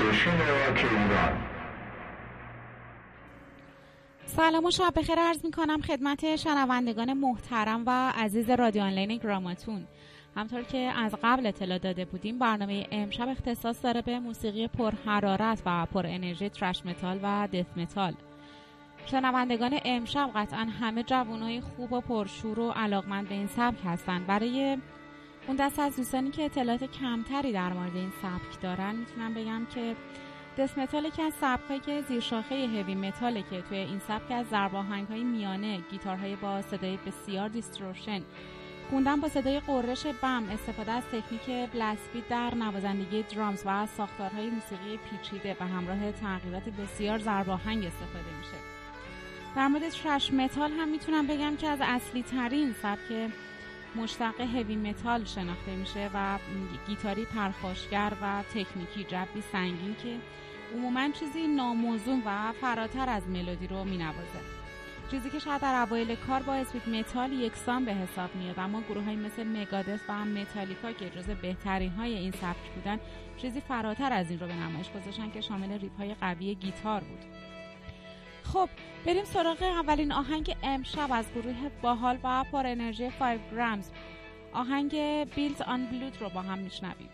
راک ایران سلام و شب بخیر. عرض می کنم خدمت شنوندگان محترم و عزیز رادیو آنلاین گراماتون. همطور که از قبل اطلاع داده بودیم برنامه امشب اختصاص داره به موسیقی پر حرارت و پر انرژی thrash metal و death metal. شنوندگان امشب قطعا همه جوانای خوب و پرشور و علاقمند به این سبک هستند برای اون دست از دوستانی که اطلاعات کمتری در مورد این سبک دارن می‌تونم بگم که death metal که از سبکایی که زیر شاخه heavy metal ه که توی این سبک از ضرب های میانه گیتارهای با صدای بسیار distortion خوندن با صدای غرش بم استفاده از تکنیک blast beat در نوازندگی drums و ساختارهای موسیقی پیچیده و همراه تغییرات بسیار ضرب استفاده میشه. در مورد thrash metal هم می‌تونم بگم که از اصلی ترین سبک مشتق heavy metal شناخته میشه و گیتاری پرخاشگر و تکنیکی جوی سنگین که عموما چیزی ناموزون و فراتر از ملودی رو مینوازه. چیزی که شاید در اوایل کار با speed metal یکسان به حساب میاد اما گروه های مثل Megadeth و متالیکا که جز بهترین های این سبک بودن چیزی فراتر از این رو به نمایش گذاشتن که شامل riff های قوی گیتار بود. خب بریم سراغ اولین آهنگ امشب از گروه باحال و پر انرژی 5 گرامز آهنگ بیلز آن بلود رو با هم میشنویم.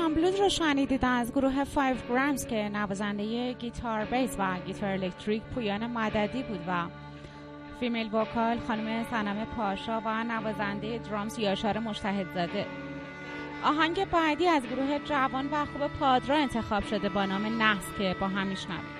بیلتان بلوز رو شنیدید از گروه 5 گرامز که نوازنده گیتار بیس و گیتار الکتریک پویان مددی بود و فیمیل وکال خانم سنم پاشا و نوازنده درامز یاشار مشتهد زاده آهنگ بعدی از گروه جوان و خوب پادرا انتخاب شده با نام نحس که با هم میشنویم.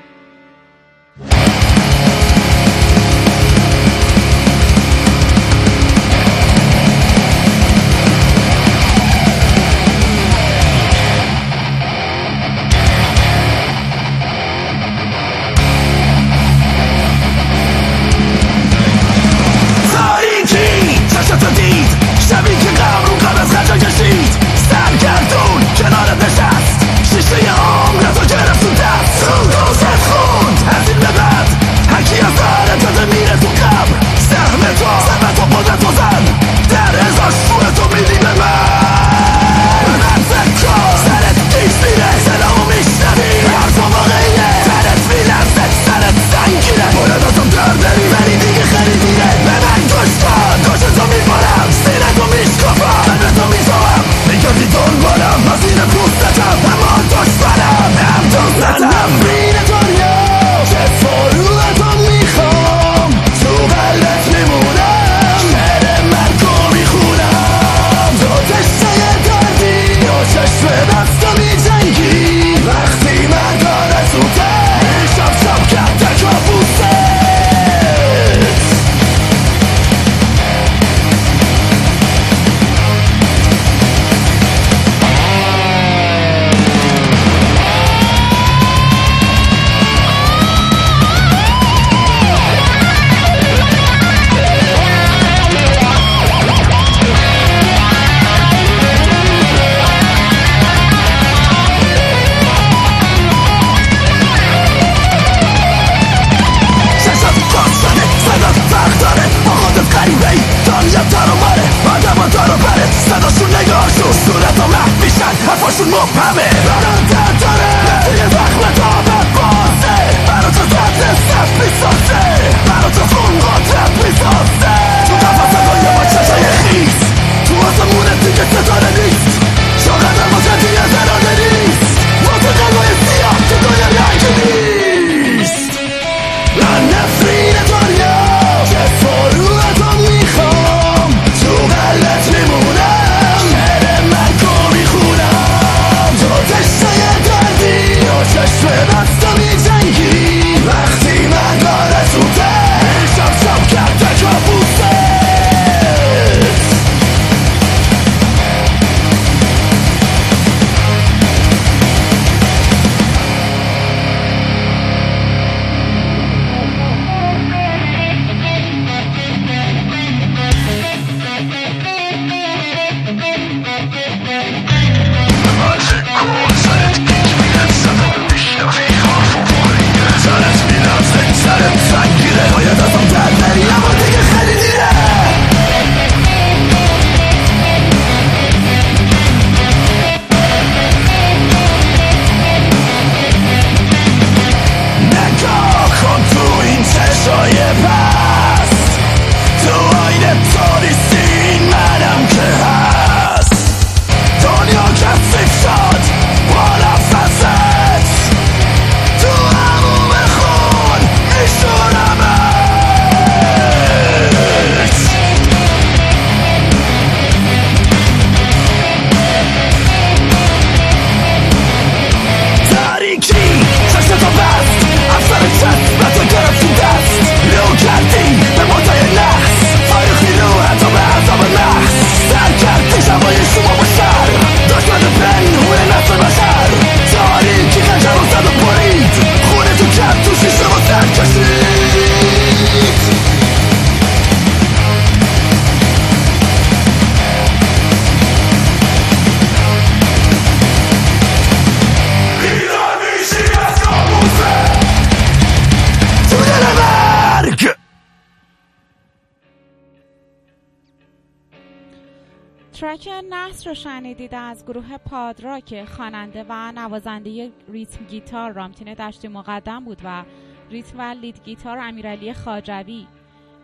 که خواننده و نوازنده ریتم گیتار رامتین دشتی مقدم بود و ریتم و لید گیتار امیرعلی خاجوی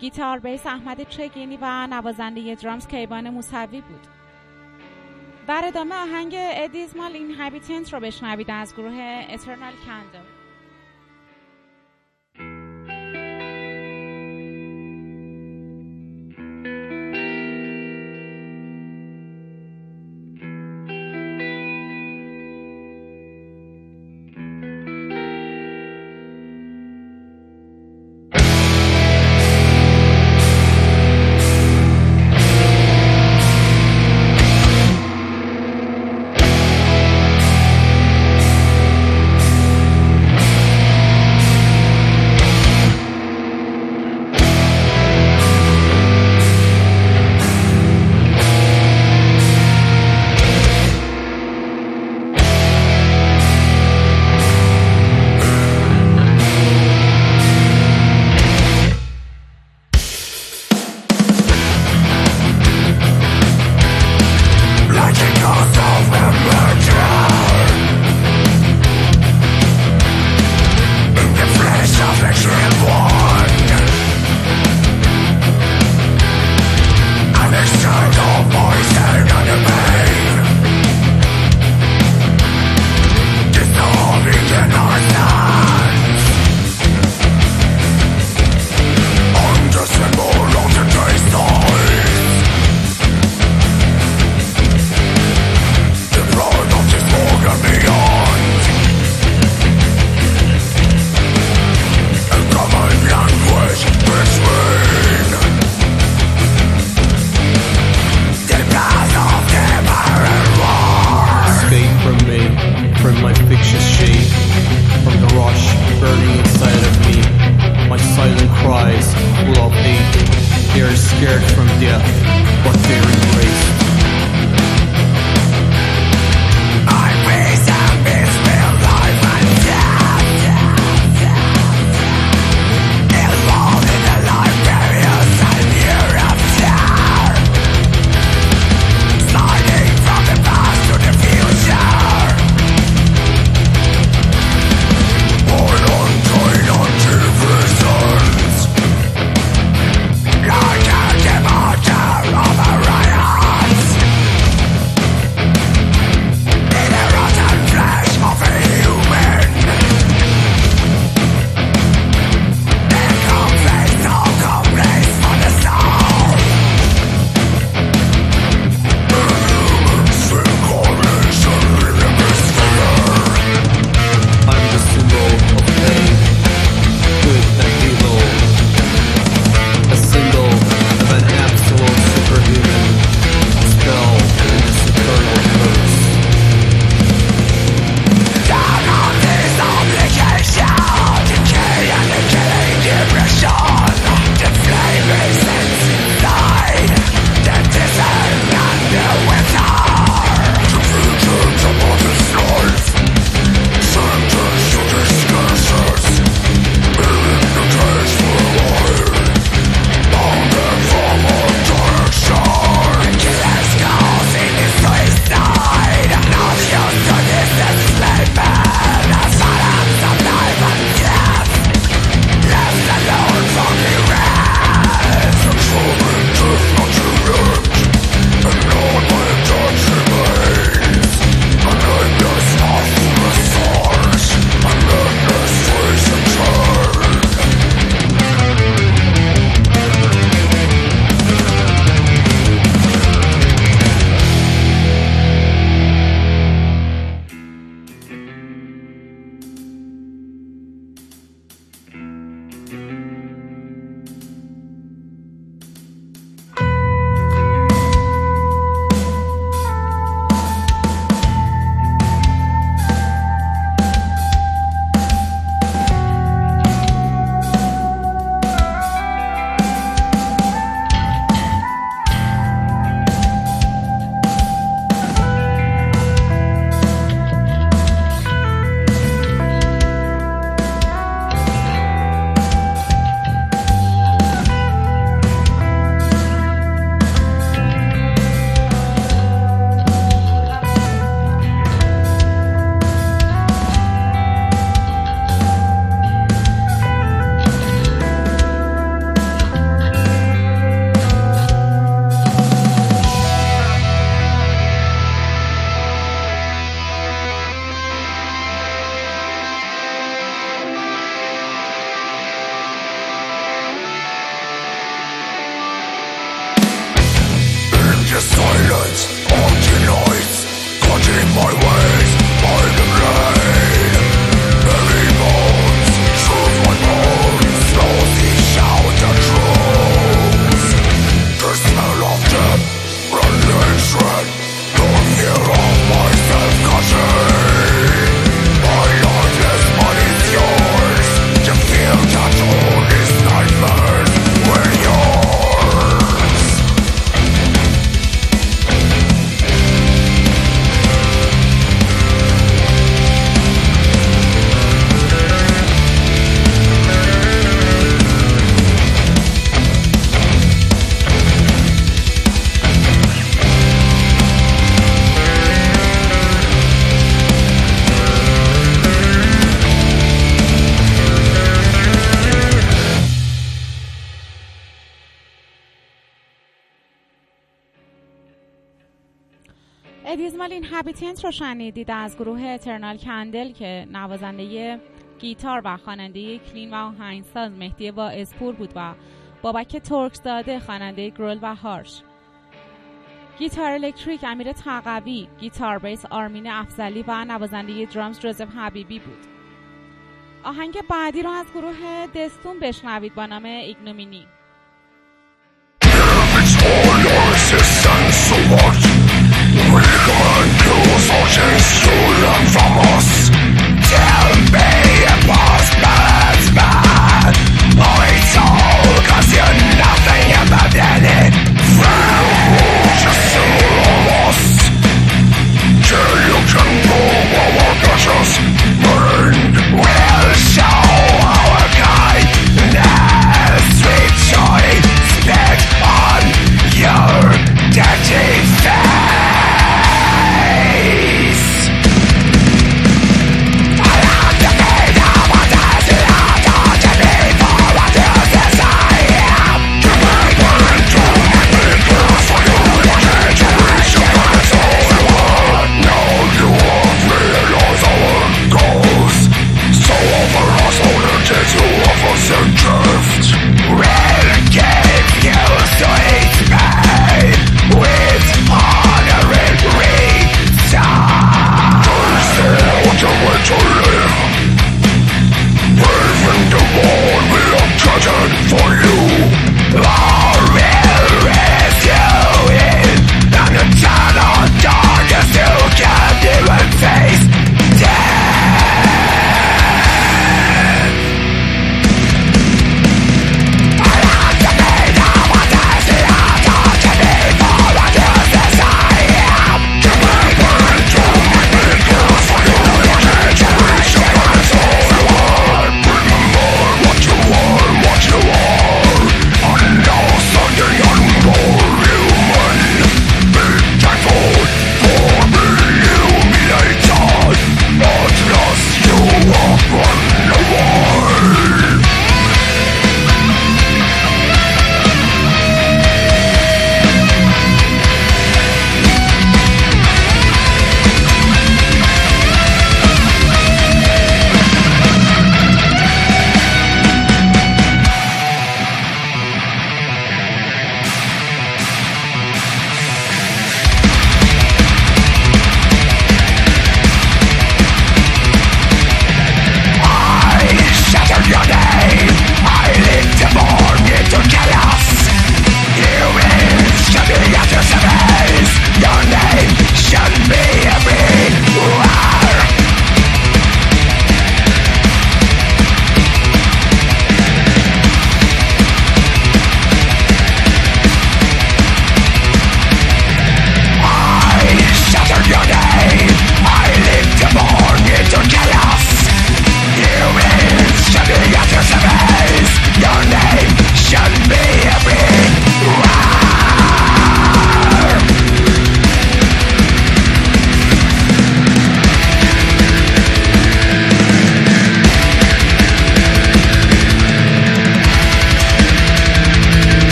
گیتار بیس احمد چگینی و نوازنده درامز کیوان موسوی بود. در ادامه آهنگ ادیزمال این هابیتنت رو بشنوید از گروه اترنال کندل Dismal Inhabitant رو شنیدید از گروه Eternal Candle که نوازنده گیتار و خواننده clean و آهنگساز مهدی با اسپور بود و بابک ترک زاده خواننده growl و harsh. گیتار الکتریک امیر تقوی گیتار بیس آرمین افضلی و نوازنده drums جوزف حبیبی بود. آهنگ بعدی رو از گروه دستون بشنوید با نام Ignominy. Soldiers, you learn from us. Tell me a postman's man Oh, it's all cause you're nothing about any Ferocious soul of us Till you can our conscious mind We'll show our kindness Sweet joy, spit on your dirty Winter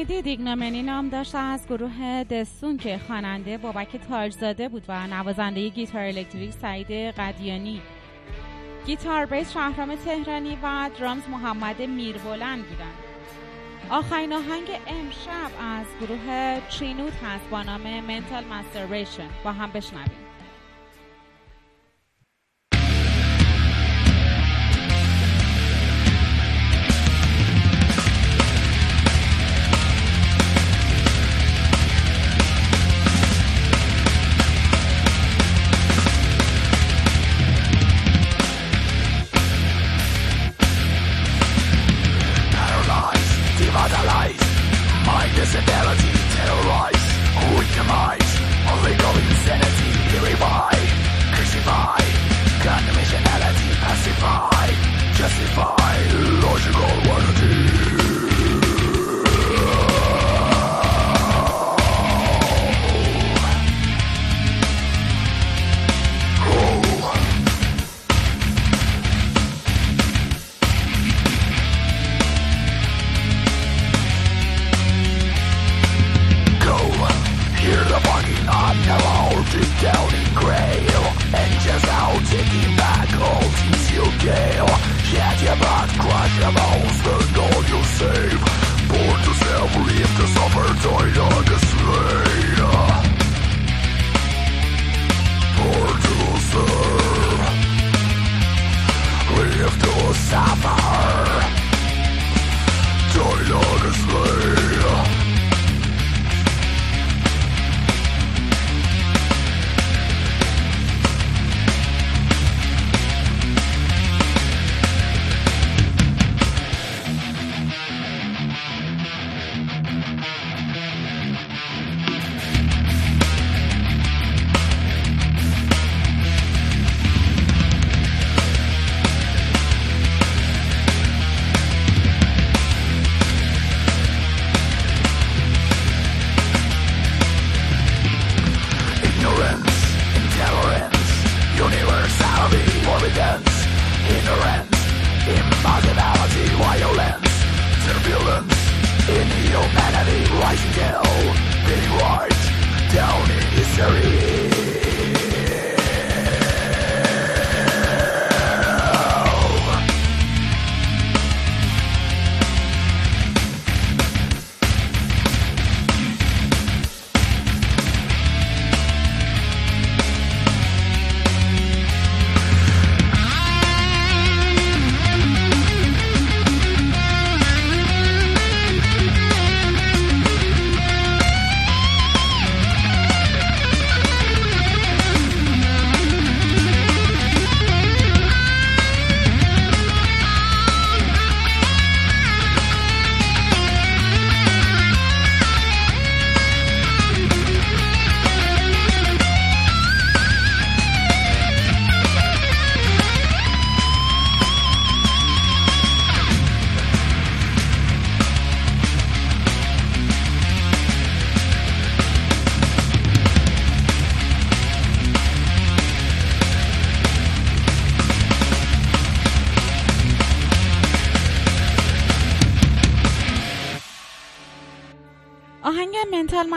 که شنیدید ایگنامنی نام داشت از گروه دستون که خواننده بابک تاجزاده بود و نوازنده گیتار الکتریک سعید قدیانی. گیتار بیس شهرام تهرانی و درامز محمد میربلند بودند. آخرین آهنگ امشب از گروه چینوت هست با نام منتال مستربیشن با هم بشنویم.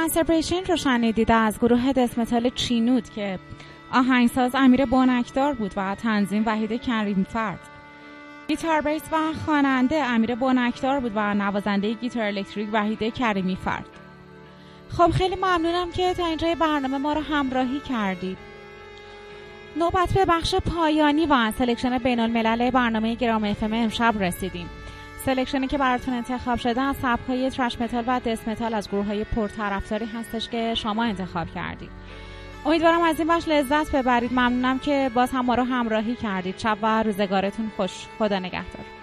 Masturbation رو شنیدید از گروه death metal چینود که آهنگساز امیر بانکدار بود و تنظیم وحید کریم فرد. گیتار بیس و خواننده امیر بانکدار بود و نوازنده گیتار الکتریک وحید کریمی فرد. خب خیلی ممنونم که تا اینجای برنامه ما رو همراهی کردید. نوبت به بخش پایانی و selection بین الملل برنامه گراما اف ام امشب رسیدیم. selection ی که براتون انتخاب شده از heavy thrash metal و death metal از گروه های پرطرفداری هستش که شما انتخاب کردید. امیدوارم از این بخش لذت ببرید. ممنونم که باز هم ما رو همراهی کردید. شب و روزگارتون خوش. خدا نگهدار.